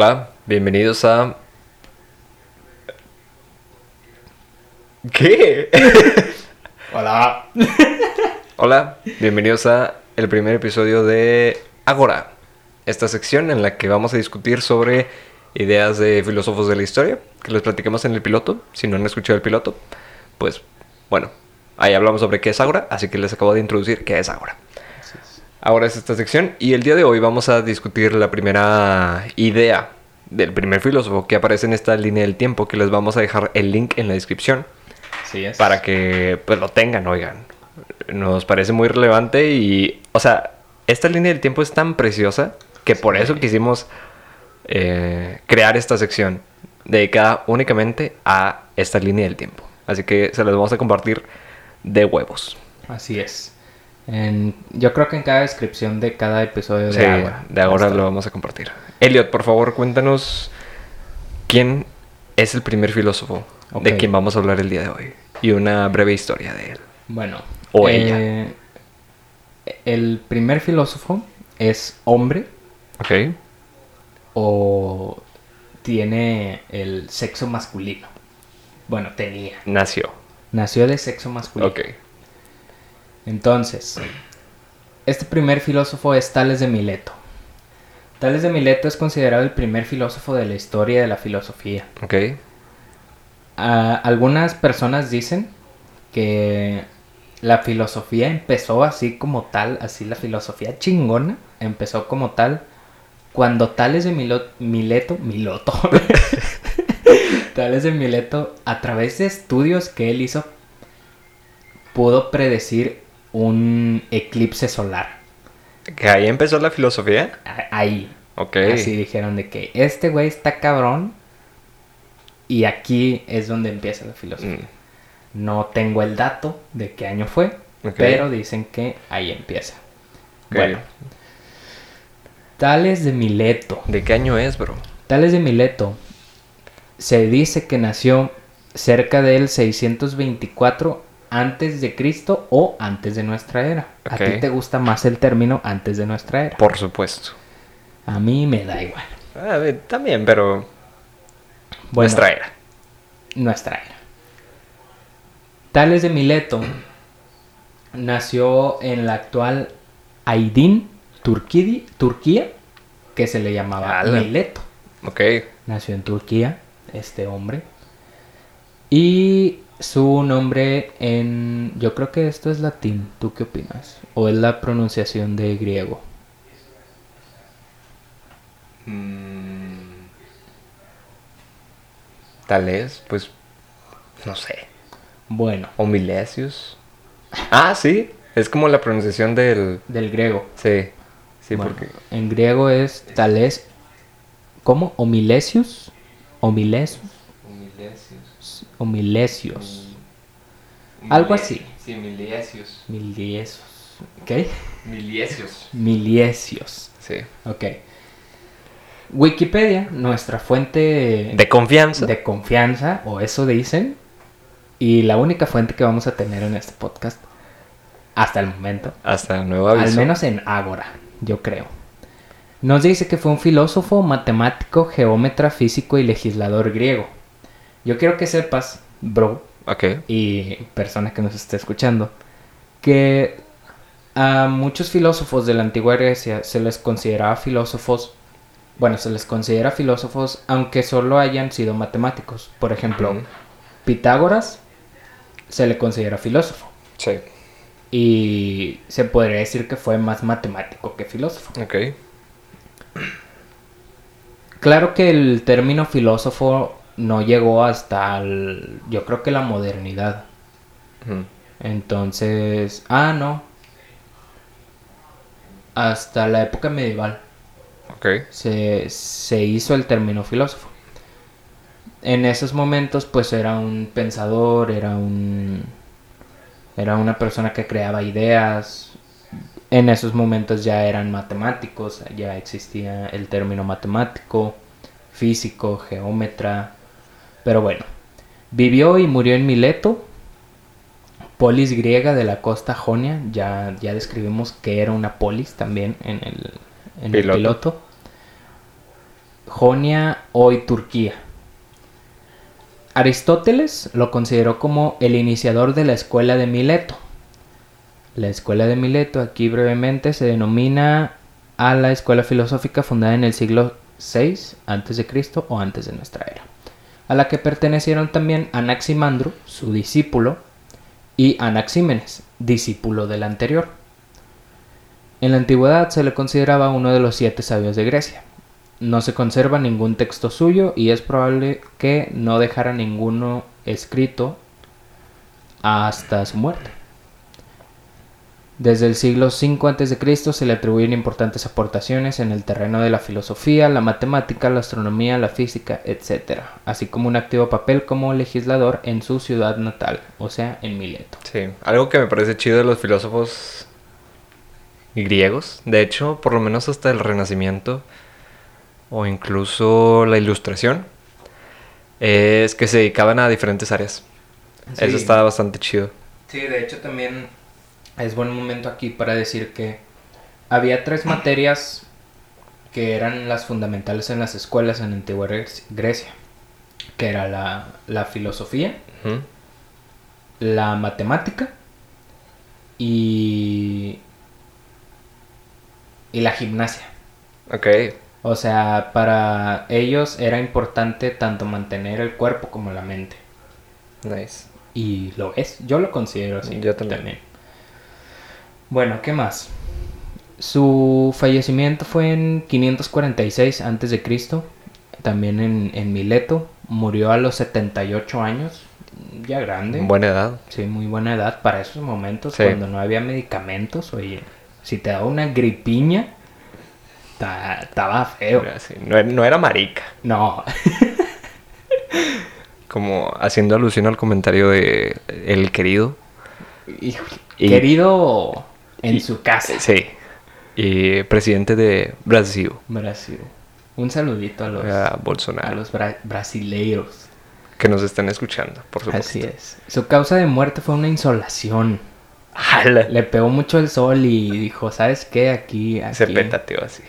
Hola, bienvenidos a... ¿Qué? Hola. Hola, bienvenidos a el primer episodio de Agora, esta sección en la que vamos a discutir sobre ideas de filósofos de la historia, que les platicamos en el piloto, si no han escuchado el piloto, pues bueno, ahí hablamos sobre qué es Agora, así que les acabo de introducir qué es Agora. Ahora es esta sección y el día de hoy vamos a discutir la primera idea del primer filósofo que aparece en esta línea del tiempo, que les vamos a dejar el link en la descripción Sí, es. para que pues lo tengan, oigan. Nos parece muy relevante y, o sea, esta línea del tiempo es tan preciosa que por eso quisimos eh, crear esta sección dedicada únicamente a esta línea del tiempo. Así que se las vamos a compartir de huevos. Así es. En- yo creo que en cada descripción de cada episodio de Agora. de ahora Hasta- lo vamos a compartir. Elliot, por favor, cuéntanos quién es el primer filósofo de quien vamos a hablar el día de hoy y una breve historia de él. Bueno. O eh, El primer filósofo es hombre ¿Ok? o tiene el sexo masculino. Bueno, tenía. Nació. Nació de sexo masculino. Ok. Entonces, este primer filósofo es Tales de Mileto. Tales de Mileto es considerado el primer filósofo de la historia de la filosofía. Ok. Ah, algunas personas dicen que la filosofía empezó así como tal, así la filosofía chingona empezó como tal cuando Tales de Milo- Mileto, Miloto, Tales de Mileto a través de estudios que él hizo pudo predecir un eclipse solar. Que ahí empezó la filosofía. Ahí, Ok. Así dijeron de que este güey está cabrón y aquí es donde empieza la filosofía. Mm, No tengo el dato de qué año fue, pero dicen que ahí empieza. Bueno, Tales de Mileto. ¿De qué año es, bro? Tales de Mileto se dice que nació cerca del 624 antes de Cristo o antes de nuestra era. A ti te gusta más el término antes de nuestra era. Por supuesto. A mí me da igual. A ver, también, pero Bueno, nuestra era. nuestra era. Tales de Mileto nació en la actual Aydin, Turquidi- Turquía, que se le llamaba. Mileto. Ok. Nació en Turquía, este hombre. Y su nombre en... Yo creo que esto es latín. ¿Tú qué opinas? ¿O es la pronunciación de griego? Mm, Tal vez, pues, no sé. Bueno, O Milesius. Ah, sí. Es como la pronunciación del... del griego. Sí. Sí, Bueno, porque... En griego es tales... ¿Cómo? ¿Omilesius? ¿Omilesius? Milesius. Omilesios. Algo así. Sí, Milesius. Miliesos. ¿Qué? Milesius. Miliesios. Sí. Ok. Wikipedia, nuestra fuente De confianza. de confianza, o eso dicen, y la única fuente que vamos a tener en este podcast, hasta el momento, Hasta nuevo aviso. al menos en Ágora, yo creo. Nos dice que fue un filósofo, matemático, geómetra, físico y legislador griego. Yo quiero que sepas, bro, Ok. y persona que nos esté escuchando, que a muchos filósofos de la antigua Grecia se les consideraba filósofos, bueno, se les considera filósofos aunque solo hayan sido matemáticos. Por ejemplo. Pitágoras se le considera filósofo Sí. y se podría decir que fue más matemático que filósofo. Ok. Claro que el término filósofo no llegó hasta, el- yo creo que la modernidad. Entonces, ah, no. Hasta la época medieval se, se hizo el término filósofo. En esos momentos, pues era un pensador, era un. Era una persona que creaba ideas. En esos momentos ya eran matemáticos, ya existía el término matemático, físico, geómetra. Pero bueno, vivió y murió en Mileto, polis griega de la costa jonia. Ya, ya describimos que era una polis también en el, en el Piloto. piloto. Jonia, hoy Turquía. Aristóteles lo consideró como el iniciador de la escuela de Mileto. La escuela de Mileto aquí brevemente se denomina a la escuela filosófica fundada en el siglo VI a.C. o antes de nuestra era, a la que pertenecieron también Anaximandro, su discípulo, y Anaxímenes, discípulo del anterior. En la antigüedad se le consideraba uno de los siete sabios de Grecia. No se conserva ningún texto suyo y es probable que no dejara ninguno escrito hasta su muerte. Desde el siglo V a.C. se le atribuyen importantes aportaciones en el terreno de la filosofía, la matemática, la astronomía, la física, etc., así como un activo papel como legislador en su ciudad natal, o sea, en Mileto. Sí, algo que me parece chido de los filósofos griegos, de hecho, por lo menos hasta el Renacimiento o incluso la Ilustración, es que se dedicaban a diferentes áreas. Sí. Eso estaba bastante chido. Sí, de hecho también es buen momento aquí para decir que había tres materias que eran las fundamentales en las escuelas en antigua Gre- Grecia, que era la, la filosofía, la matemática y, y la gimnasia. Ok, O sea, para ellos era importante tanto mantener el cuerpo como la mente. nice. Y lo es, yo lo considero así. Yo también. Bueno, ¿qué más? Su fallecimiento fue en 546 a.C., también en, en Mileto. Murió a los 78 años, ya grande. Buena edad. Sí, muy buena edad para esos momentos, Sí. cuando no había medicamentos. Oye, si te daba una gripiña, ta- estaba feo. No, era- no era marica. No, Como haciendo alusión al comentario de El Querido. Y- querido en y- su casa. Sí. Y presidente de Brasil. Brasil. Un saludito a los, A a Bolsonaro. los bra- brasileiros. Que nos están escuchando, por supuesto. Así es. Su causa de muerte fue una insolación. ¡Hala! Le pegó mucho el sol y dijo, ¿sabes qué? Aquí, aquí, Se petateó así.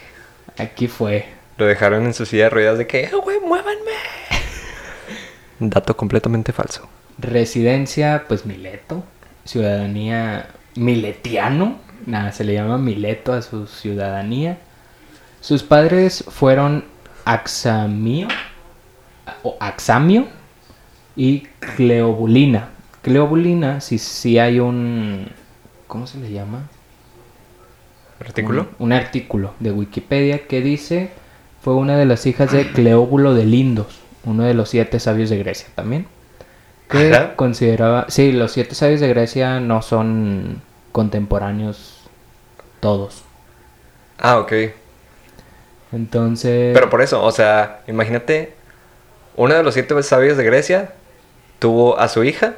aquí fue. Lo dejaron en su silla de ruedas de que, "Eh, güey, muévanme. Dato completamente falso. Residencia, pues Mileto. Ciudadanía miletiano. Nada, se le llama Mileto a su ciudadanía. Sus padres fueron Axamio o Axamio y Cleobulina. Cleobulina, si, si hay un... ¿Cómo se le llama? ¿Artículo? Un, un artículo de Wikipedia que dice fue una de las hijas de Cleóbulo de Lindos, uno de los siete sabios de Grecia también. Que Ajá. consideraba, sí, los siete sabios de Grecia no son contemporáneos todos. Ah, ok. Entonces, Pero por eso, o sea, imagínate, uno de los siete sabios de Grecia tuvo a su hija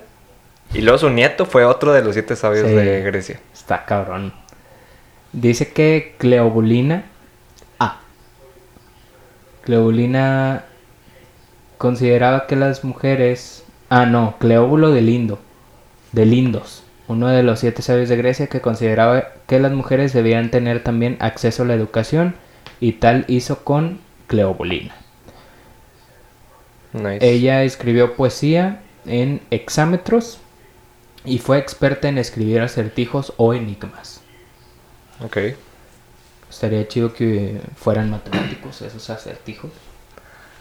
y luego su nieto fue otro de los siete sabios Sí. de Grecia. está cabrón. Dice que Cleobulina, ah, Cleobulina consideraba que las mujeres, ah no, Cleóbulo de Lindo, de Lindos, uno de los siete sabios de Grecia que consideraba que las mujeres debían tener también acceso a la educación y tal hizo con Cleobulina. Nice. Ella escribió poesía en hexámetros y fue experta en escribir acertijos o enigmas. Ok. Estaría chido que fueran matemáticos esos acertijos.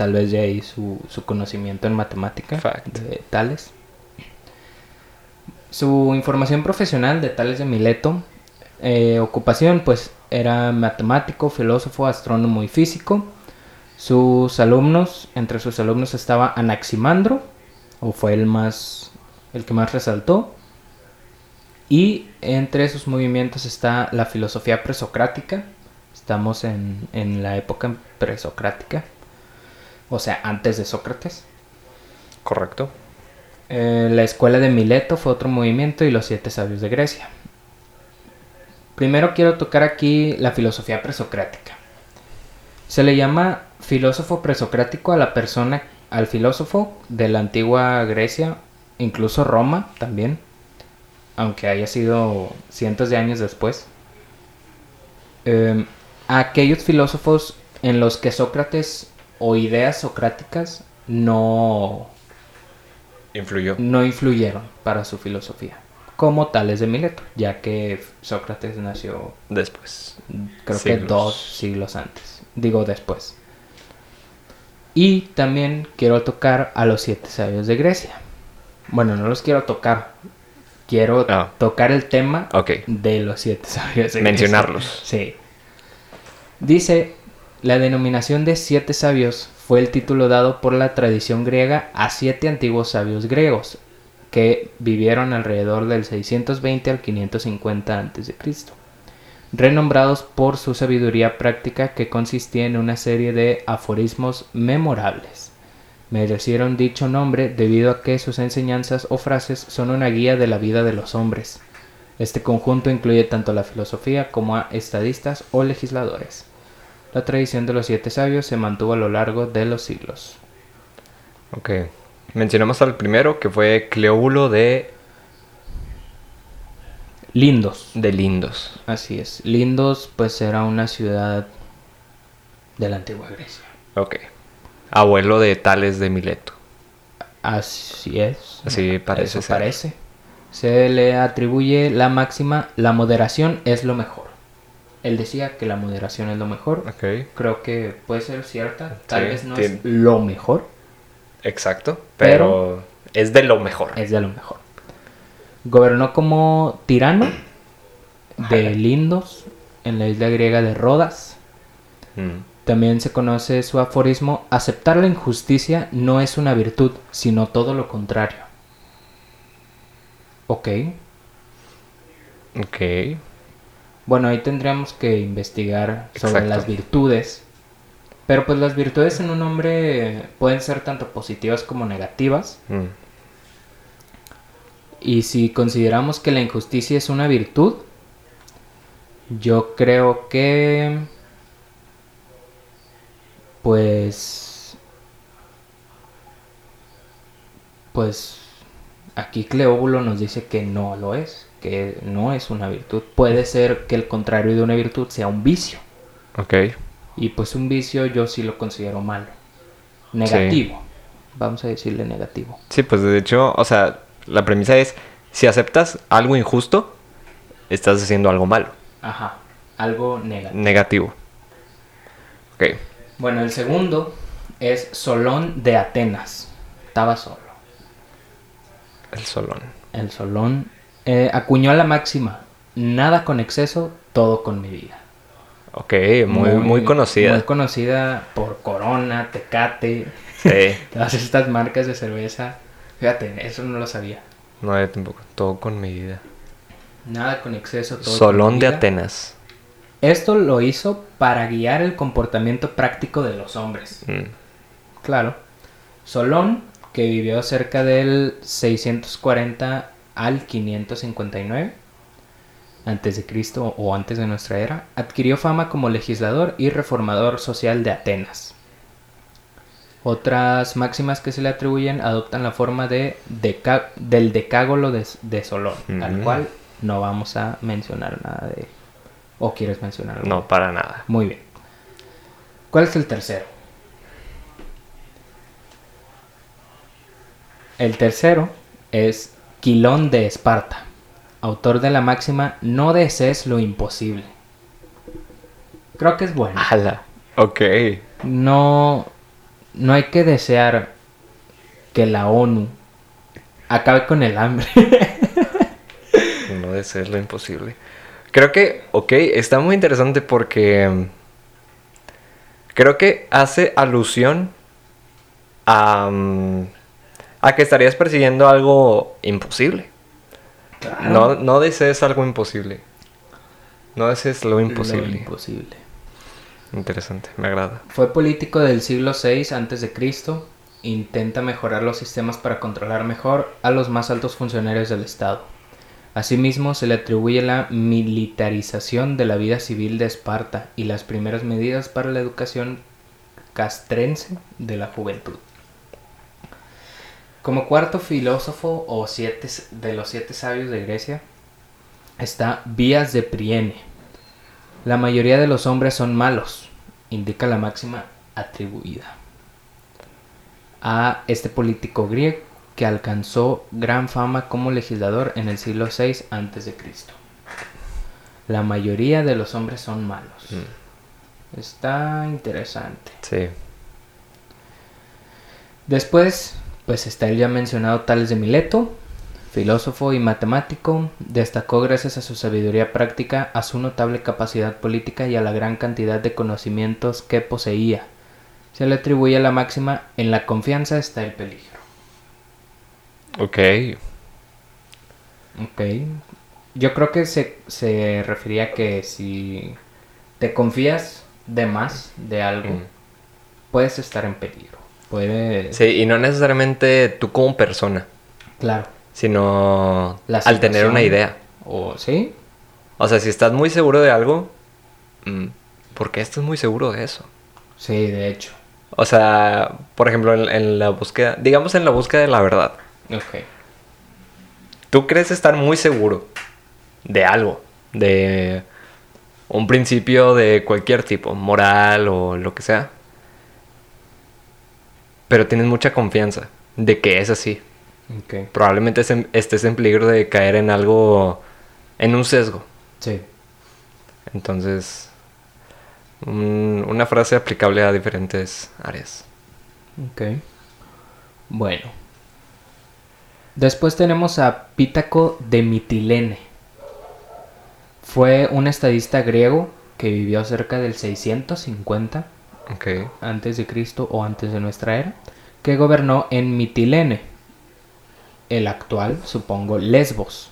Tal vez de ahí su, su conocimiento en matemática Fact. de Tales. Su información profesional de Tales de Mileto, eh, ocupación, pues era matemático, filósofo, astrónomo y físico. Sus alumnos, entre sus alumnos estaba Anaximandro, o fue el más, el que más resaltó. Y entre sus movimientos está la filosofía presocrática. Estamos en, en la época presocrática. O sea, antes de Sócrates. Correcto. Eh, la escuela de Mileto fue otro movimiento y los siete sabios de Grecia. Primero quiero tocar aquí la filosofía presocrática. Se le llama filósofo presocrático a la persona, al filósofo de la antigua Grecia, incluso Roma también, aunque haya sido cientos de años después. Eh, a aquellos filósofos en los que Sócrates o ideas socráticas no, Influyó. no influyeron para su filosofía, como Tales de Mileto, ya que Sócrates nació Después. creo que dos siglos antes, digo después. Y también quiero tocar a los siete sabios de Grecia. Bueno, no los quiero tocar, quiero Ah. tocar el tema Ok. de los siete sabios de Mencionarlos. Grecia. Sí. Dice, la denominación de siete sabios fue el título dado por la tradición griega a siete antiguos sabios griegos que vivieron alrededor del 620 al 550 a.C., renombrados por su sabiduría práctica que consistía en una serie de aforismos memorables. Merecieron dicho nombre debido a que sus enseñanzas o frases son una guía de la vida de los hombres. Este conjunto incluye tanto la filosofía como a estadistas o legisladores. La tradición de los siete sabios se mantuvo a lo largo de los siglos. Ok. Mencionamos al primero que fue Cleóbulo de, Lindos. de Lindos. Así es. Lindos pues era una ciudad de la antigua Grecia. Ok. Abuelo de Tales de Mileto. Así es. Así parece Eso ser. parece. Se le atribuye la máxima, la moderación es lo mejor. Él decía que la moderación es lo mejor. Ok. Creo que puede ser cierta. Tal Sí, vez no tiene- es lo mejor, Exacto. Pero- Pero, es de lo mejor. es de lo mejor. Gobernó como tirano de Lindos en la isla griega de Rodas. Mm. También se conoce su aforismo, aceptar la injusticia no es una virtud, sino todo lo contrario. Ok. Ok. Bueno, ahí tendríamos que investigar sobre Exacto. las virtudes. Pero pues las virtudes en un hombre pueden ser tanto positivas como negativas. Mm. Y si consideramos que la injusticia es una virtud, yo creo que... Pues... Pues aquí Cleóbulo nos dice que no lo es, que no es una virtud. Puede ser que el contrario de una virtud sea un vicio. Ok. Y pues un vicio yo sí lo considero malo. Negativo. Vamos a decirle negativo. Sí, pues de hecho, o sea, la premisa es, si aceptas algo injusto, estás haciendo algo malo, Ajá. Algo negativo. negativo. Ok. Bueno, el segundo es Solón de Atenas. Estaba solo. El solón. El Solón eh, acuñó la máxima. Nada con exceso, todo con medida. Ok, muy, muy, conocida. Muy conocida por Corona, Tecate, Sí. todas estas marcas de cerveza. Fíjate, eso no lo sabía. No, yo tampoco. Todo con medida. Nada con exceso, todo con Solón de medida. Atenas. Esto lo hizo para guiar el comportamiento práctico de los hombres. Mm. Claro. Solón, que vivió cerca del 640 al 559 antes de Cristo o antes de nuestra era, adquirió fama como legislador y reformador social de Atenas. Otras máximas que se le atribuyen adoptan la forma de deca- del decágolo de, de Solón, al Ujú. cual no vamos a mencionar nada de... ¿O quieres mencionar algo? No, para nada. Muy bien. ¿Cuál es el tercero? El tercero es Quilón de Esparta, autor de la máxima No desees lo imposible. Creo que es bueno. Ala. Ok. No, no hay que desear que la ONU acabe con el hambre. No desees lo imposible. Creo que, ok, está muy interesante porque mm, creo que hace alusión a, mm, a que estarías persiguiendo algo imposible. No, no desees algo imposible. No desees lo Lo imposible. imposible. Interesante, me agrada. Fue político del siglo VI a.C. Intenta mejorar los sistemas para controlar mejor a los más altos funcionarios del Estado. Asimismo, se le atribuye la militarización de la vida civil de Esparta y las primeras medidas para la educación castrense de la juventud. Como cuarto filósofo o siete, de los siete sabios de Grecia está Vías de Priene. La mayoría de los hombres son malos, indica la máxima atribuida. a este político griego que alcanzó gran fama como legislador en el siglo VI a.C. La mayoría de los hombres son malos. Mm. Está interesante. Sí. Después, pues está el ya mencionado Tales de Mileto, filósofo y matemático, destacó gracias a su sabiduría práctica, a su notable capacidad política y a la gran cantidad de conocimientos que poseía. Se le atribuye la máxima, en la confianza está el peligro. Ok. Ok. Yo creo que se, se refería a que si te confías de más de algo, Mm. puedes estar en peligro. Puede... Sí, y no necesariamente tú como persona, Claro. sino La al tener una idea. O sí, O sea, si estás muy seguro de algo, mm, ¿por qué estás muy seguro de eso? sí, de hecho. O sea, por ejemplo, en, en la búsqueda, digamos en la búsqueda de la verdad, Ok. tú crees estar muy seguro de algo, de un principio de cualquier tipo, moral o lo que sea, pero tienes mucha confianza de que es así. Ok. Probablemente es en- estés en peligro de caer en algo, en un sesgo. Sí. Entonces, un- una frase aplicable a diferentes áreas. Ok. Bueno. Después tenemos a Pítaco de Mitilene. Fue un estadista griego que vivió cerca del 650 Antes de Cristo o antes de nuestra era, que gobernó en Mitilene, el actual, supongo, Lesbos,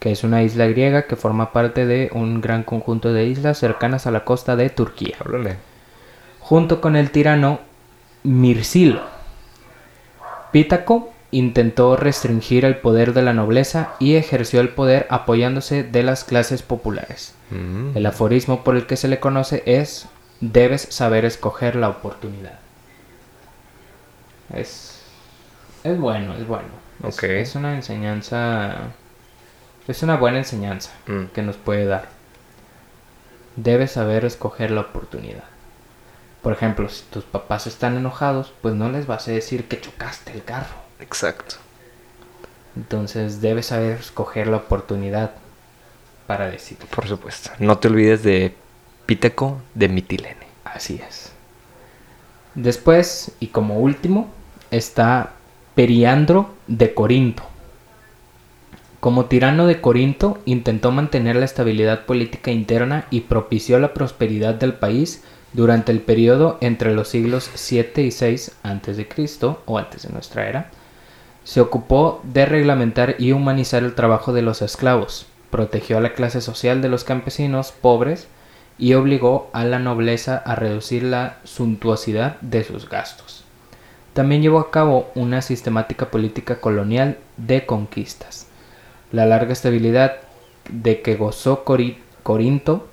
que es una isla griega que forma parte de un gran conjunto de islas cercanas a la costa de Turquía Háblale. junto con el tirano Mirsilo. Pítaco intentó restringir el poder de la nobleza y ejerció el poder apoyándose de las clases populares. Mm. El aforismo por el que se le conoce es debes saber escoger la oportunidad. Es, es bueno, es bueno. Es- Ok. es una enseñanza, es una buena enseñanza Mm. que nos puede dar. Debes saber escoger la oportunidad. Por ejemplo, si tus papás están enojados, pues no les vas a decir que chocaste el carro. Exacto. Entonces debes saber escoger la oportunidad para decirlo. Por supuesto. No te olvides de De Mitilene. Así es. Después, y como último, está Periandro de Corinto. Como tirano de Corinto, intentó mantener la estabilidad política interna y propició la prosperidad del país durante el periodo entre los siglos 7 y 6 a.C. o antes de nuestra era. Se ocupó de reglamentar y humanizar el trabajo de los esclavos, protegió a la clase social de los campesinos pobres y obligó a la nobleza a reducir la suntuosidad de sus gastos. También llevó a cabo una sistemática política colonial de conquistas. La larga estabilidad de que gozó Cori- Corinto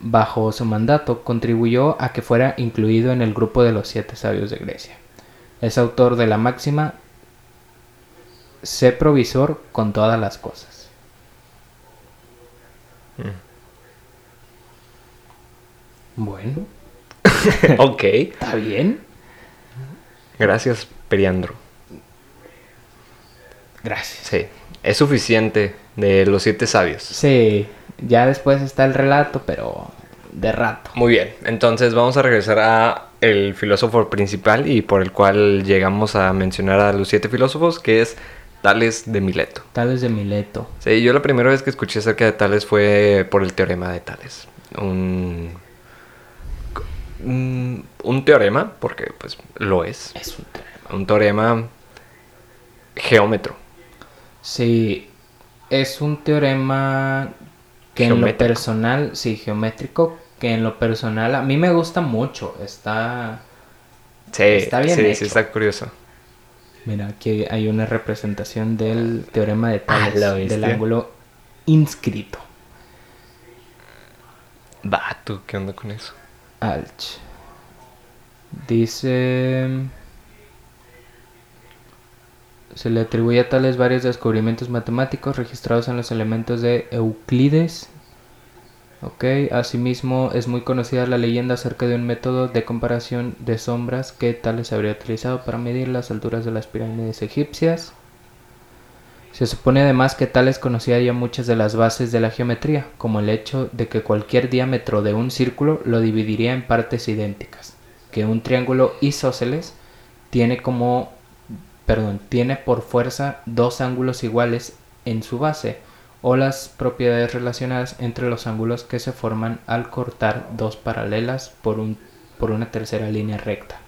bajo su mandato contribuyó a que fuera incluido en el grupo de los siete sabios de Grecia. Es autor de la máxima sé provisor con todas las cosas. Bueno, ok. está bien. Gracias, Periandro. Gracias. Sí. Es suficiente de los siete sabios. Sí, ya después está el relato, pero de rato. Muy bien. Entonces vamos a regresar a el filósofo principal y por el cual llegamos a mencionar a los siete filósofos, que es Tales de Mileto. Tales de Mileto. Sí, yo la primera vez que escuché acerca de Tales fue por el teorema de Tales. Un, un, un teorema, porque pues lo es. Es un teorema. Un teorema geómetro. Sí, es un teorema que en lo personal, sí, geométrico, que en lo personal a mí me gusta mucho. Está, Sí, Está bien sí, hecho. sí, está curioso. mira, aquí hay una representación del teorema de Ah, Tales, ¿lo del ángulo inscrito. Va, tú, ¿qué onda con eso? Alch. Dice... Se le atribuye a tales varios descubrimientos matemáticos registrados en los elementos de Euclides Ok, asimismo es muy conocida la leyenda acerca de un método de comparación de sombras que Tales habría utilizado para medir las alturas de las pirámides egipcias. Se supone además que Tales conocía ya muchas de las bases de la geometría, como el hecho de que cualquier diámetro de un círculo lo dividiría en partes idénticas, que un triángulo isósceles tiene como perdón, tiene por fuerza dos ángulos iguales en su base, o las propiedades relacionadas entre los ángulos que se forman al cortar dos paralelas por, un, por una tercera línea recta.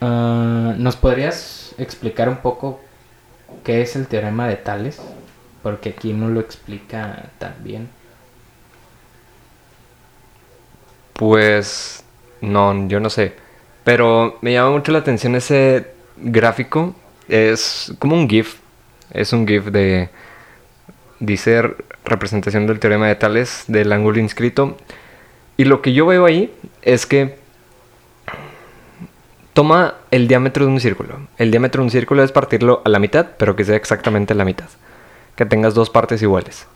Ah, ¿Nos podrías explicar un poco qué es el teorema de Tales? Porque aquí no lo explica tan bien. Pues no, yo no sé. Pero me llama mucho la atención ese gráfico. Es como un GIF. Es un GIF de. Dice representación del teorema de Tales del ángulo inscrito. Y lo que yo veo ahí es que toma el diámetro de un círculo. El diámetro de un círculo es partirlo a la mitad, pero que sea exactamente la mitad. Que tengas dos partes iguales.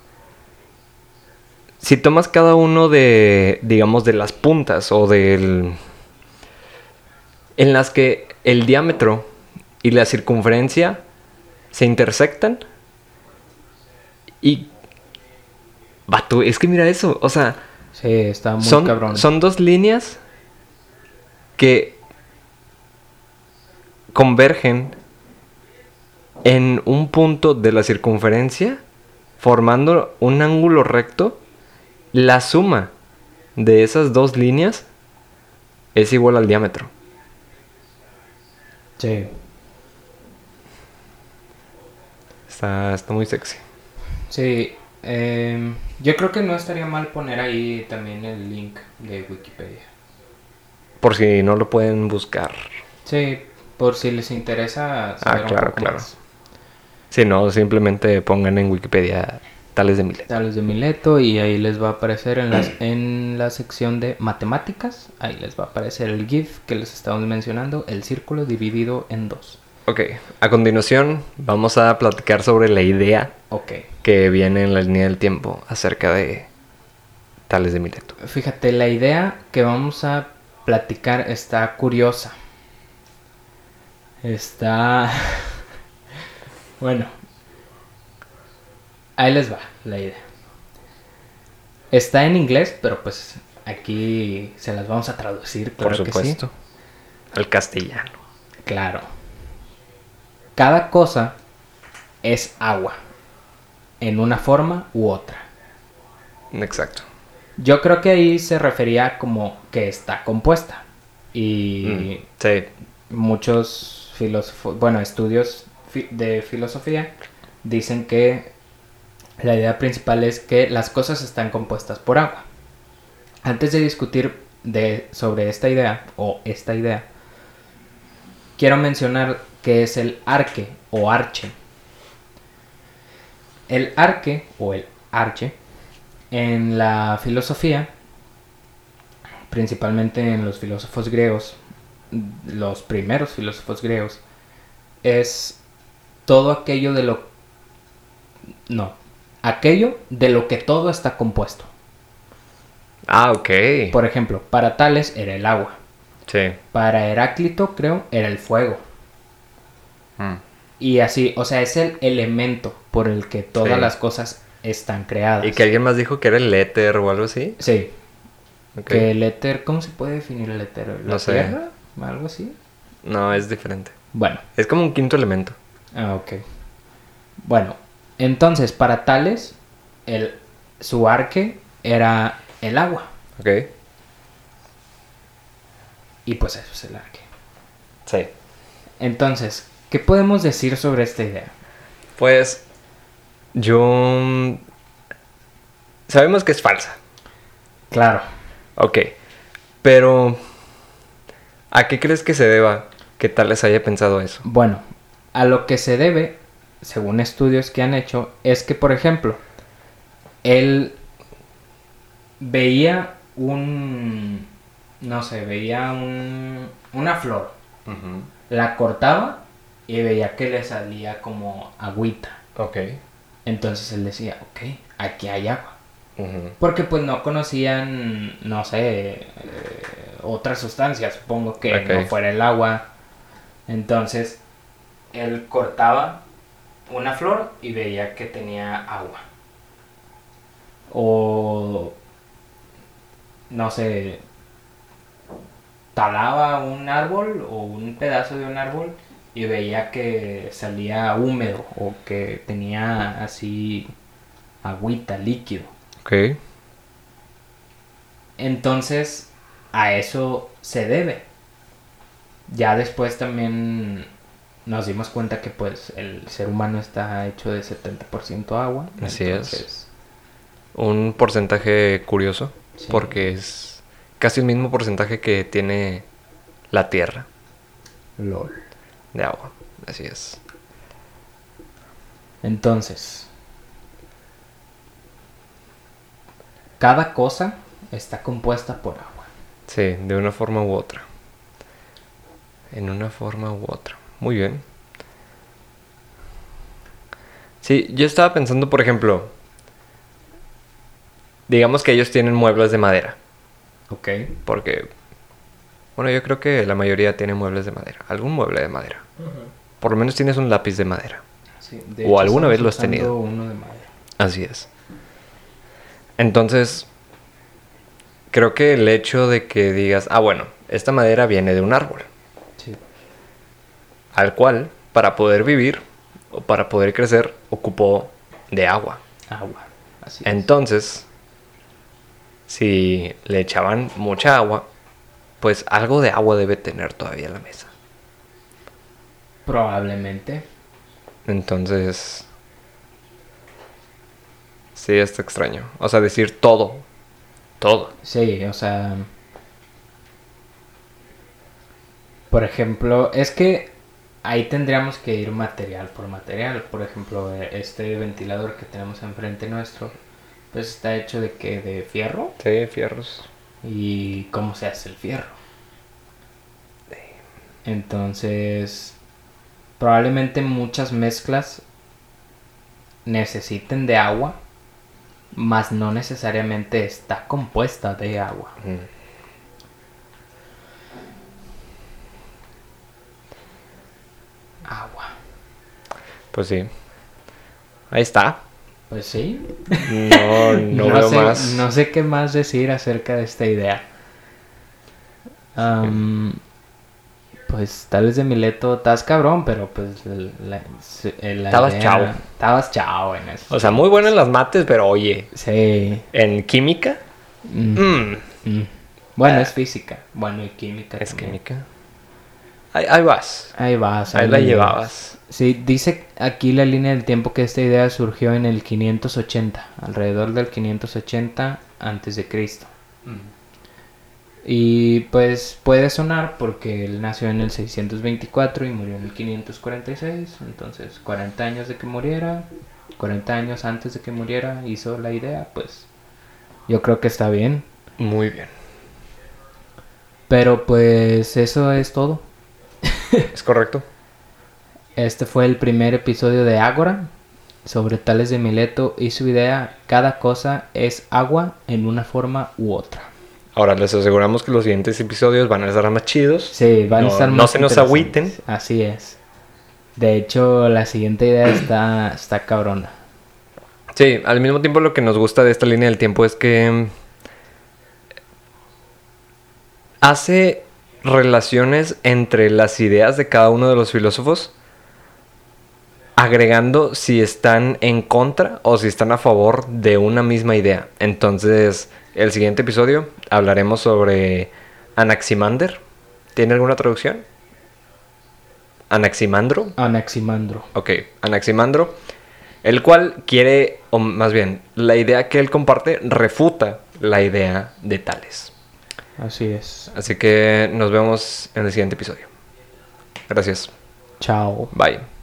Si tomas cada uno de, digamos, de las puntas o del... en las que el diámetro y la circunferencia se intersectan y... Es que mira eso, o sea... Sí, está muy son, cabrón. Son dos líneas que convergen en un punto de la circunferencia formando un ángulo recto. La suma de esas dos líneas es igual al diámetro. Sí. Está, está muy sexy. Sí, em, yo creo que no estaría mal poner ahí también el link de Wikipedia. Por si no lo pueden buscar. Sí, por si les interesa saber Ah, claro, un poco claro. más. Si no, simplemente pongan en Wikipedia tales de Milet. Tales de Mileto y ahí les va a aparecer en, las, en la sección de matemáticas, ahí les va a aparecer el GIF que les estamos mencionando, el círculo dividido en dos. Ok, a continuación vamos a platicar sobre la idea Ok, que viene en la línea del tiempo acerca de tales de Mileto. fíjate, la idea que vamos a platicar está curiosa. Está... bueno, ahí les va la idea. Está en inglés, pero pues aquí se las vamos a traducir, claro Por que sí. supuesto. Al castellano. Claro. Cada cosa es agua, en una forma u otra. Exacto. Yo creo que ahí se refería como que está compuesta. Y Mm, Sí, muchos bueno, estudios de filosofía dicen que la idea principal es que las cosas están compuestas por agua. Antes de discutir sobre esta idea o esta idea, quiero mencionar que es el arque o arche. El arque o el arche en la filosofía, principalmente en los filósofos griegos, los primeros filósofos griegos, es todo aquello de lo... No, aquello de lo que todo está compuesto. Ah, ok. Por ejemplo, para Tales era el agua. Sí. Para Heráclito, creo, era el fuego. Mm. Y así, o sea, es el elemento por el que todas Sí. las cosas están creadas. ¿Y que alguien más dijo que era el éter o algo así? Sí, que el éter, ¿cómo se puede definir el éter? ¿La No sé. tierra? ¿Algo así? No, es diferente. Bueno, Es como un quinto elemento. ah, ok. Bueno, entonces, para Tales, el, su arque era el agua. Ok. Y pues eso es el arque. Sí. Entonces, ¿qué podemos decir sobre esta idea? Pues yo... mm, Sabemos que es falsa. Claro, Ok. Pero... ¿A qué crees que se deba que tal les haya pensado eso? Bueno, a lo que se debe, según estudios que han hecho, es que, por ejemplo, él veía un, no sé, veía un, una flor, la cortaba y veía que le salía como agüita. Ok. Entonces él decía, ok, aquí hay agua. Porque pues no conocían, no sé, otras sustancias, supongo que no fuera el agua. Entonces, él cortaba una flor y veía que tenía agua. O, no sé, talaba un árbol o un pedazo de un árbol y veía que salía húmedo o que tenía así agüita, líquido. Ok. Entonces, a eso se debe. Ya después también nos dimos cuenta que pues el ser humano está hecho de 70% agua. Así es. Un porcentaje curioso, Sí. porque es casi el mismo porcentaje que tiene la Tierra LOL. de agua. Así es. Entonces, cada cosa está compuesta por agua. Sí, de una forma u otra. En una forma u otra. Muy bien. Sí, yo estaba pensando, por ejemplo, digamos que ellos tienen muebles de madera, Ok. porque, bueno, yo creo que la mayoría tiene muebles de madera, algún mueble de madera. Por lo menos tienes un lápiz de madera. Sí, de ¿O hecho, alguna vez lo has tenido? uno de madera. Así es. Entonces, creo que el hecho de que digas, ah, bueno, esta madera viene de un árbol, Sí. al cual, para poder vivir o para poder crecer, ocupó de agua. Agua. Así es. Entonces, si le echaban mucha agua, pues algo de agua debe tener todavía la mesa. Probablemente. Entonces, sí, está extraño. O sea, decir todo, todo. Sí, o sea. Por ejemplo, es que ahí tendríamos que ir material por material. Por ejemplo, eh, este ventilador que tenemos enfrente nuestro, pues está hecho de que de fierro. Sí, fierros. ¿Y cómo se hace el fierro? Entonces, probablemente muchas mezclas necesiten de agua, mas no necesariamente está compuesta de agua. Mm. Agua. Pues sí. Ahí está. Pues sí. No, no, veo sé, más. no sé qué más decir acerca de esta idea. Am, pues tal vez de Mileto estás cabrón, pero pues la, la Estabas idea- chavo. Estabas chavo en eso. O sea, muy bueno en las mates, pero oye, sí. en química. Mm, mm, mm. Bueno, Ah. es física. Bueno, y química. es también. química. Ahí, ahí vas. Ahí vas. Ahí la llevas. llevabas. Sí, dice aquí la línea del tiempo que esta idea surgió en el 580, alrededor del 580 antes de Cristo. Y pues puede sonar porque él nació en el 624 y murió en el 546, entonces 40 años de que muriera, 40 años antes de que muriera hizo la idea, pues yo creo que está bien. Muy bien. Pero pues eso es todo. ¿Es correcto? Este fue el primer episodio de Ágora sobre Tales de Mileto y su idea, cada cosa es agua en una forma u otra. Ahora les aseguramos que los siguientes episodios van a estar más chidos. Sí, van No- a estar no más se nos agüiten. Así es. De hecho, la siguiente idea está, está cabrona. Sí, al mismo tiempo lo que nos gusta de esta línea del tiempo es que mm, hace relaciones entre las ideas de cada uno de los filósofos, agregando si están en contra o si están a favor de una misma idea. Entonces, el siguiente episodio hablaremos sobre Anaximander. ¿Tiene alguna traducción? Anaximandro. Anaximandro. Ok, Anaximandro, el cual quiere, o más bien, la idea que él comparte refuta la idea de Tales. Así es. Así que nos vemos en el siguiente episodio. Gracias. Chao. Bye.